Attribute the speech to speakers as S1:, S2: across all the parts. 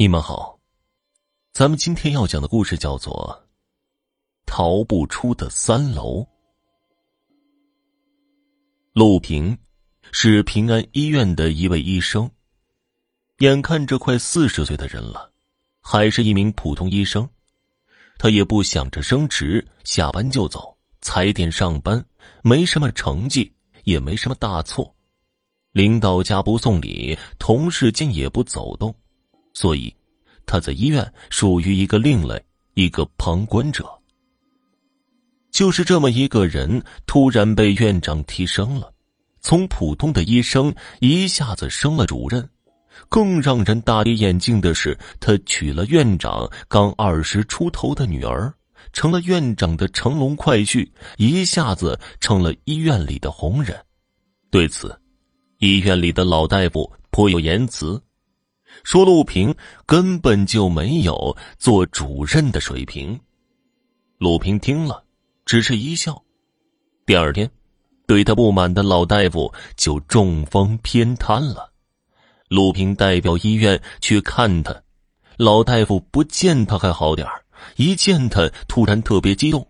S1: 你们好，咱们今天要讲的故事叫做《逃不出的三楼》。陆平是平安医院的一位医生，眼看着快四十岁的人了，还是一名普通医生。他也不想着升职，下班就走，踩点上班，没什么成绩，也没什么大错。领导家不送礼，同事间也不走动。所以，他在医院属于一个另类，一个旁观者。就是这么一个人，突然被院长提升了，从普通的医生一下子升了主任。更让人大跌眼镜的是，他娶了院长刚二十出头的女儿，成了院长的乘龙快婿，一下子成了医院里的红人。对此，医院里的老大夫颇有言辞。说陆平根本就没有做主任的水平。陆平听了，只是一笑。第二天，对他不满的老大夫就中风偏瘫了。陆平代表医院去看他，老大夫不见他还好点一见他突然特别激动，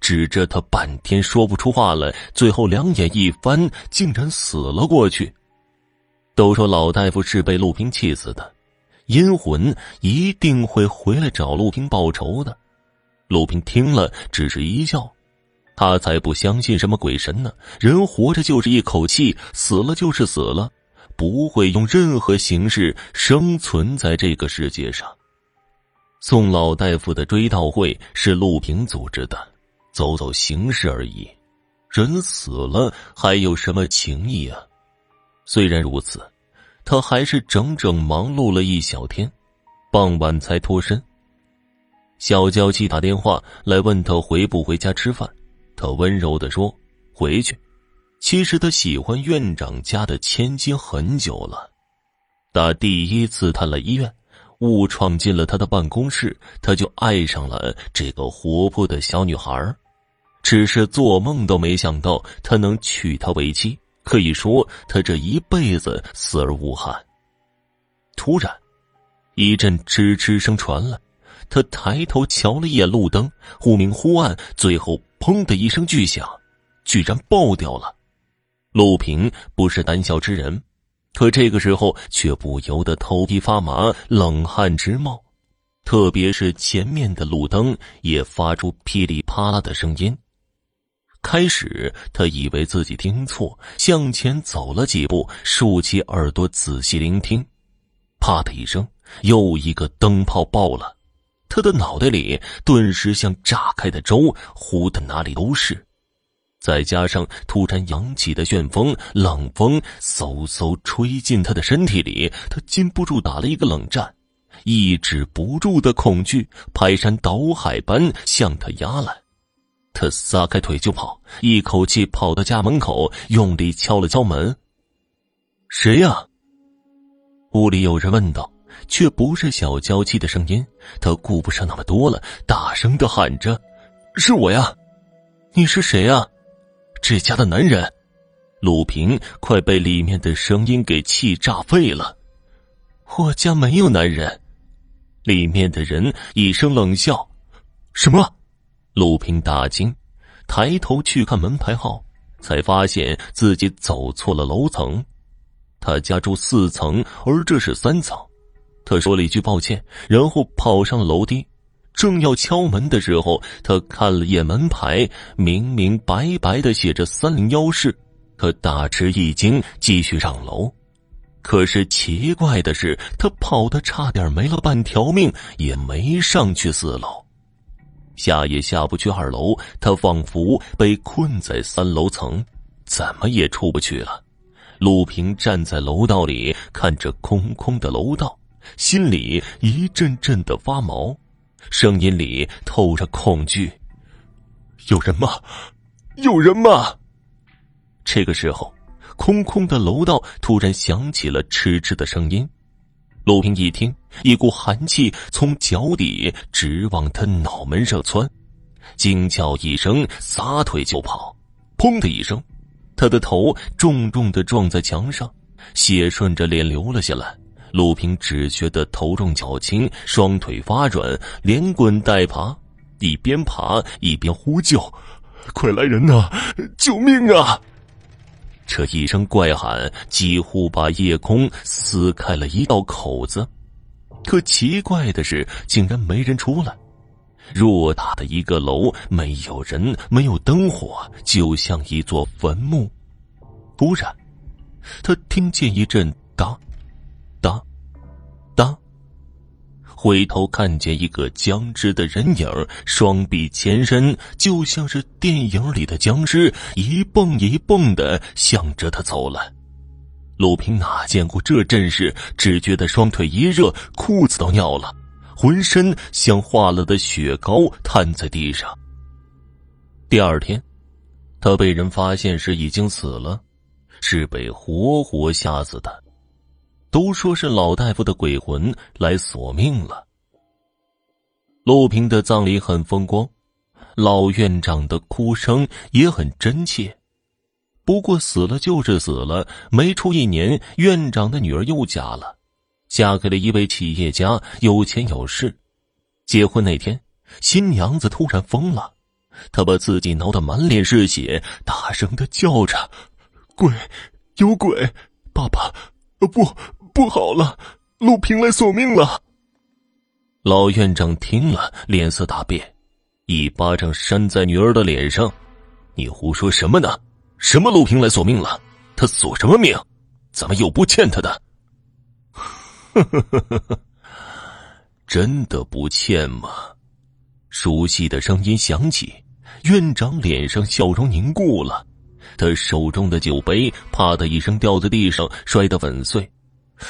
S1: 指着他半天说不出话来，最后两眼一翻，竟然死了过去。都说老大夫是被陆平气死的。阴魂一定会回来找陆平报仇的。陆平听了，只是一笑。他才不相信什么鬼神呢！人活着就是一口气，死了就是死了，不会用任何形式生存在这个世界上。宋老大夫的追悼会是陆平组织的，走走形式而已。人死了，还有什么情谊啊？虽然如此。他还是整整忙碌了一小天，傍晚才脱身。小娇妻打电话来问他回不回家吃饭，他温柔的说：“回去。”其实他喜欢院长家的千金很久了。打第一次他来医院，误闯进了他的办公室，他就爱上了这个活泼的小女孩只是做梦都没想到他能娶她为妻。可以说，他这一辈子死而无憾。突然，一阵吱吱声传来，他抬头瞧了一眼路灯，忽明忽暗，最后砰的一声巨响，居然爆掉了。陆平不是胆小之人，可这个时候却不由得头皮发麻，冷汗直冒，特别是前面的路灯也发出噼里啪啦的声音。开始，他以为自己听错，向前走了几步，竖起耳朵仔细聆听。啪的一声，又一个灯泡爆了，他的脑袋里顿时像炸开的粥，糊的哪里都是。再加上突然扬起的旋风，冷风嗖嗖吹进他的身体里，他禁不住打了一个冷战，抑制不住的恐惧排山倒海般向他压来。他撒开腿就跑，一口气跑到家门口，用力敲了敲门。“谁呀？”屋里有人问道，却不是小娇妻的声音。他顾不上那么多了，大声的喊着：“是我呀！你是谁呀？这家的男人。”鲁平快被里面的声音给气炸肺了。“我家没有男人。”里面的人一声冷笑：“什么？”陆平大惊，抬头去看门牌号，才发现自己走错了楼层。他家住四层，而这是三层。他说了一句抱歉，然后跑上楼梯。正要敲门的时候，他看了眼门牌，明明白白的写着三零幺室。他大吃一惊，继续上楼。可是奇怪的是，他跑的差点没了半条命，也没上去四楼。下也下不去二楼，他仿佛被困在三楼层，怎么也出不去了。陆平站在楼道里，看着空空的楼道，心里一阵阵的发毛，声音里透着恐惧：“有人吗？有人吗？”这个时候，空空的楼道突然响起了嗤嗤的声音。陆平一听，一股寒气从脚底直往他脑门上窜，惊叫一声，撒腿就跑。砰的一声，他的头重重的撞在墙上，血顺着脸流了下来。陆平只觉得头重脚轻，双腿发软，连滚带爬，一边爬一边呼救：“
S2: 快来人呐！救命啊！”
S1: 这一声怪喊几乎把夜空撕开了一道口子。可奇怪的是，竟然没人出来。偌大的一个楼，没有人，没有灯火，就像一座坟墓。突然，他听见一阵哒、回头看见一个僵直的人影，双臂前伸，就像是电影里的僵尸，一蹦一蹦的向着他走来。鲁平哪见过这阵势，只觉得双腿一热，裤子都尿了。浑身像化了的雪糕，瘫在地上。第二天，他被人发现时已经死了，是被活活吓死的。都说是老大夫的鬼魂来索命了。陆平的葬礼很风光，老院长的哭声也很真切。不过死了就是死了，没出一年，院长的女儿又嫁了。嫁给了一位企业家，有钱有势。结婚那天，新娘子突然疯了，她把自己挠得满脸是血，大声的叫着：“
S2: 鬼，有鬼！爸爸，不，不好了，陆平来索命了。”
S1: 老院长听了，脸色大变，一巴掌扇在女儿的脸上：“你胡说什么呢？什么陆平来索命了？他索什么命？咱们又不欠他的。”呵呵呵呵呵，真的不欠吗？熟悉的声音响起，院长脸上笑容凝固了，他手中的酒杯啪的一声掉在地上，摔得粉碎。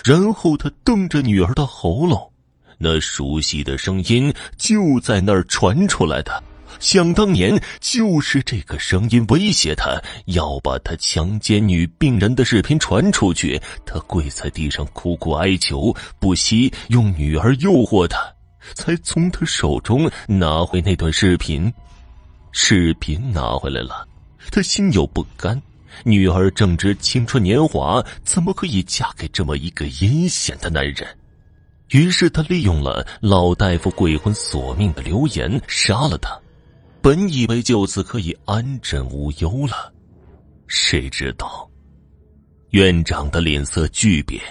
S1: 然后他瞪着女儿的喉咙，那熟悉的声音就在那儿传出来的。想当年，就是这个声音威胁他，要把他强奸女病人的视频传出去。他跪在地上苦苦哀求，不惜用女儿诱惑他，才从他手中拿回那段视频。视频拿回来了，他心有不甘。女儿正值青春年华，怎么可以嫁给这么一个阴险的男人？于是他利用了老大夫鬼魂索命的流言，杀了他。本以为就此可以安枕无忧了，谁知道，院长的脸色巨变，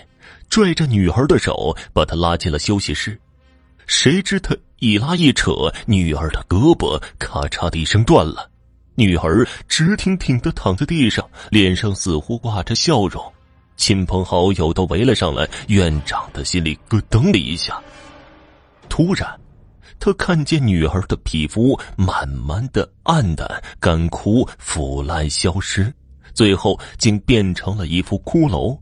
S1: 拽着女儿的手把她拉进了休息室。谁知他一拉一扯，女儿的胳膊咔嚓的一声断了，女儿直挺挺的躺在地上，脸上似乎挂着笑容。亲朋好友都围了上来，院长的心里咯噔了一下。突然。他看见女儿的皮肤慢慢的暗淡、干枯、腐烂、消失，最后竟变成了一副骷髅。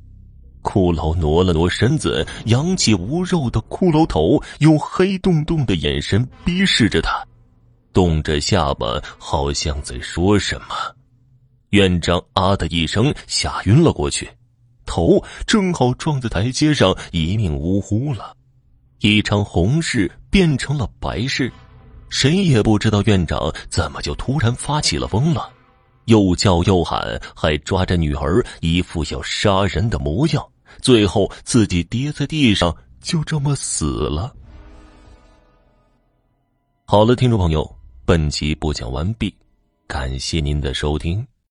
S1: 骷髅挪了挪身子，扬起无肉的骷髅头，用黑洞洞的眼神逼视着他，动着下巴，好像在说什么。院长啊的一声，吓晕了过去，头正好撞在台阶上，一命呜呼了。一场红事变成了白事，谁也不知道院长怎么就突然发起了疯了，又叫又喊，还抓着女儿，一副要杀人的模样。最后自己跌在地上，就这么死了。好了，听众朋友，本集播讲完毕，感谢您的收听。